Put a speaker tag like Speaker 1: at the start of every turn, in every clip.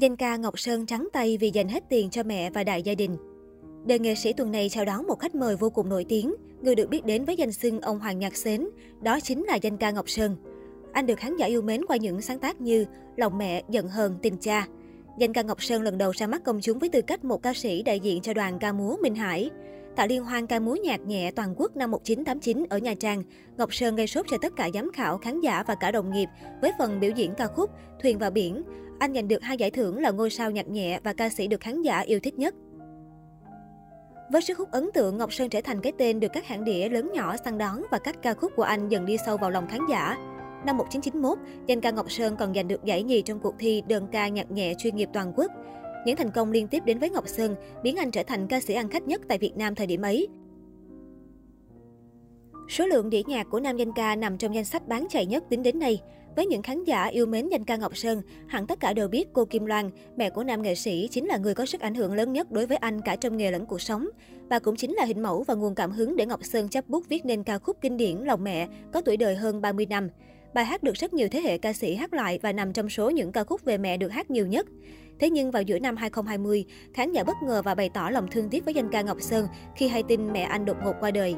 Speaker 1: Danh ca Ngọc Sơn trắng tay vì dành hết tiền cho mẹ và đại gia đình. Đời nghệ sĩ tuần này chào đón một khách mời vô cùng nổi tiếng, người được biết đến với danh xưng ông Hoàng Nhạc Xến, đó chính là danh ca Ngọc Sơn. Anh được khán giả yêu mến qua những sáng tác như Lòng mẹ, Giận hờn, Tình cha. Danh ca Ngọc Sơn lần đầu ra mắt công chúng với tư cách một ca sĩ đại diện cho đoàn ca múa Minh Hải. Tại liên hoan ca múa nhạc nhẹ toàn quốc năm 1989 ở Nha Trang, Ngọc Sơn gây sốt cho tất cả giám khảo, khán giả và cả đồng nghiệp với phần biểu diễn ca khúc Thuyền vào biển. Anh giành được hai giải thưởng là ngôi sao nhạc nhẹ và ca sĩ được khán giả yêu thích nhất. Với sức hút ấn tượng, Ngọc Sơn trở thành cái tên được các hãng đĩa lớn nhỏ săn đón và các ca khúc của anh dần đi sâu vào lòng khán giả. Năm 1991, danh ca Ngọc Sơn còn giành được giải nhì trong cuộc thi đơn ca nhạc nhẹ chuyên nghiệp toàn quốc. Những thành công liên tiếp đến với Ngọc Sơn biến anh trở thành ca sĩ ăn khách nhất tại Việt Nam thời điểm ấy. Số lượng đĩa nhạc của nam danh ca nằm trong danh sách bán chạy nhất tính đến nay. Với những khán giả yêu mến danh ca Ngọc Sơn, hẳn tất cả đều biết cô Kim Loan, mẹ của nam nghệ sĩ, chính là người có sức ảnh hưởng lớn nhất đối với anh cả trong nghề lẫn cuộc sống. Bà cũng chính là hình mẫu và nguồn cảm hứng để Ngọc Sơn chấp bút viết nên ca khúc kinh điển Lòng mẹ, có tuổi đời hơn 30 năm. Bài hát được rất nhiều thế hệ ca sĩ hát lại và nằm trong số những ca khúc về mẹ được hát nhiều nhất. Thế nhưng vào giữa năm 2020, khán giả bất ngờ và bày tỏ lòng thương tiếc với danh ca Ngọc Sơn khi hay tin mẹ anh đột ngột qua đời.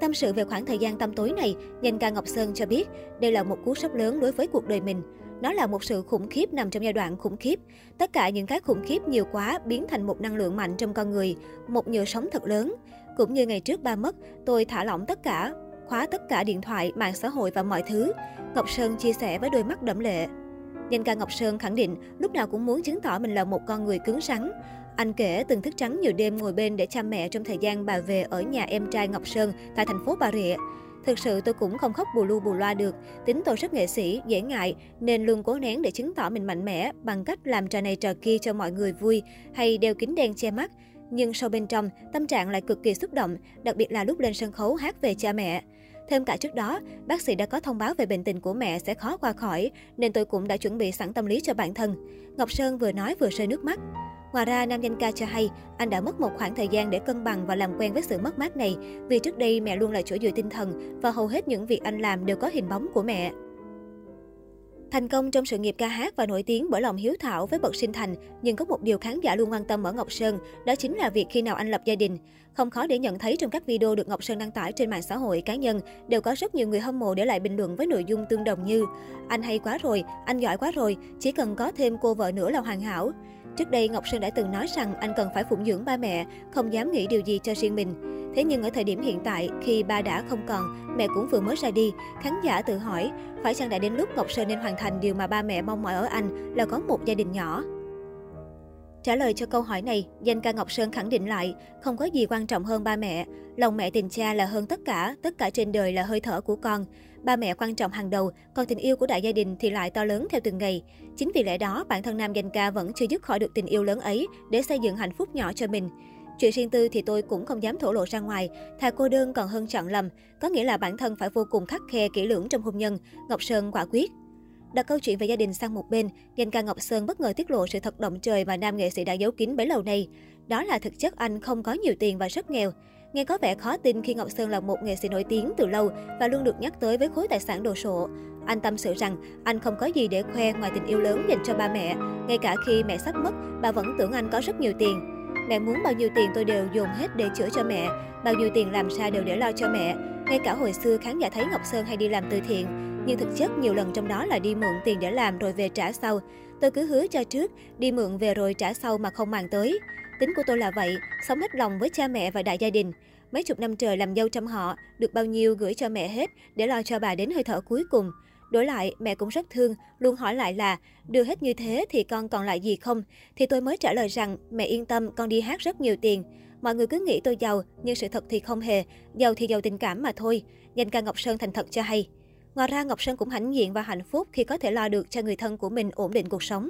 Speaker 1: Tâm sự về khoảng thời gian tâm tối này, danh ca Ngọc Sơn cho biết đây là một cú sốc lớn đối với cuộc đời mình. Nó là một sự khủng khiếp nằm trong giai đoạn khủng khiếp. Tất cả những cái khủng khiếp nhiều quá biến thành một năng lượng mạnh trong con người, một nhựa sống thật lớn. Cũng như ngày trước ba mất, tôi thả lỏng tất cả, khóa tất cả điện thoại, mạng xã hội và mọi thứ. Ngọc Sơn chia sẻ với đôi mắt đẫm lệ. Danh ca Ngọc Sơn khẳng định lúc nào cũng muốn chứng tỏ mình là một con người cứng rắn. Anh kể từng thức trắng nhiều đêm ngồi bên để chăm mẹ trong thời gian bà về ở nhà em trai Ngọc Sơn tại thành phố Bà Rịa. Thực sự tôi cũng không khóc bù lu bù loa được, tính tôi rất nghệ sĩ, dễ ngại, nên luôn cố nén để chứng tỏ mình mạnh mẽ bằng cách làm trò này trò kia cho mọi người vui hay đeo kính đen che mắt. Nhưng sâu bên trong, tâm trạng lại cực kỳ xúc động, đặc biệt là lúc lên sân khấu hát về cha mẹ. Thêm cả trước đó, bác sĩ đã có thông báo về bệnh tình của mẹ sẽ khó qua khỏi, nên tôi cũng đã chuẩn bị sẵn tâm lý cho bản thân. Ngọc Sơn vừa nói vừa rơi nước mắt. Ngoài ra, nam danh ca cho hay, anh đã mất một khoảng thời gian để cân bằng và làm quen với sự mất mát này, vì trước đây mẹ luôn là chỗ dựa tinh thần và hầu hết những việc anh làm đều có hình bóng của mẹ. Thành công trong sự nghiệp ca hát và nổi tiếng bởi lòng hiếu thảo với bậc sinh thành, nhưng có một điều khán giả luôn quan tâm ở Ngọc Sơn, đó chính là việc khi nào anh lập gia đình. Không khó để nhận thấy trong các video được Ngọc Sơn đăng tải trên mạng xã hội cá nhân, đều có rất nhiều người hâm mộ để lại bình luận với nội dung tương đồng như Anh hay quá rồi, anh giỏi quá rồi, chỉ cần có thêm cô vợ nữa là hoàn hảo. Trước đây, Ngọc Sơn đã từng nói rằng anh cần phải phụng dưỡng ba mẹ, không dám nghĩ điều gì cho riêng mình. Thế nhưng ở thời điểm hiện tại, khi ba đã không còn, mẹ cũng vừa mới ra đi, khán giả tự hỏi, phải chăng đã đến lúc Ngọc Sơn nên hoàn thành điều mà ba mẹ mong mỏi ở anh là có một gia đình nhỏ? Trả lời cho câu hỏi này, danh ca Ngọc Sơn khẳng định lại, không có gì quan trọng hơn ba mẹ. Lòng mẹ tình cha là hơn tất cả, tất cả trên đời là hơi thở của con. Ba mẹ quan trọng hàng đầu, còn tình yêu của đại gia đình thì lại to lớn theo từng ngày. Chính vì lẽ đó, bản thân nam danh ca vẫn chưa dứt khỏi được tình yêu lớn ấy để xây dựng hạnh phúc nhỏ cho mình. Chuyện riêng tư thì tôi cũng không dám thổ lộ ra ngoài, thà cô đơn còn hơn chọn lầm, có nghĩa là bản thân phải vô cùng khắc khe kỹ lưỡng trong hôn nhân, Ngọc Sơn quả quyết. Đặt câu chuyện về gia đình sang một bên, danh ca Ngọc Sơn bất ngờ tiết lộ sự thật động trời mà nam nghệ sĩ đã giấu kín bấy lâu nay. Đó là thực chất anh không có nhiều tiền và rất nghèo. Nghe có vẻ khó tin khi Ngọc Sơn là một nghệ sĩ nổi tiếng từ lâu và luôn được nhắc tới với khối tài sản đồ sộ. Anh tâm sự rằng anh không có gì để khoe ngoài tình yêu lớn dành cho ba mẹ. Ngay cả khi mẹ sắp mất, bà vẫn tưởng anh có rất nhiều tiền. Mẹ muốn bao nhiêu tiền tôi đều dồn hết để chữa cho mẹ. Bao nhiêu tiền làm sao đều để lo cho mẹ. Ngay cả hồi xưa khán giả thấy Ngọc Sơn hay đi làm từ thiện, nhưng thực chất nhiều lần trong đó là đi mượn tiền để làm rồi về trả sau. Tôi cứ hứa cho trước, đi mượn về rồi trả sau mà không màng tới. Tính của tôi là vậy, sống hết lòng với cha mẹ và đại gia đình. Mấy chục năm trời làm dâu trong họ, được bao nhiêu gửi cho mẹ hết để lo cho bà đến hơi thở cuối cùng. Đổi lại, mẹ cũng rất thương, luôn hỏi lại là đưa hết như thế thì con còn lại gì không? Thì tôi mới trả lời rằng mẹ yên tâm, con đi hát rất nhiều tiền. Mọi người cứ nghĩ tôi giàu, nhưng sự thật thì không hề. Giàu thì giàu tình cảm mà thôi. Danh ca Ngọc Sơn thành thật cho hay. Ngoài ra, Ngọc Sơn cũng hãnh diện và hạnh phúc khi có thể lo được cho người thân của mình ổn định cuộc sống.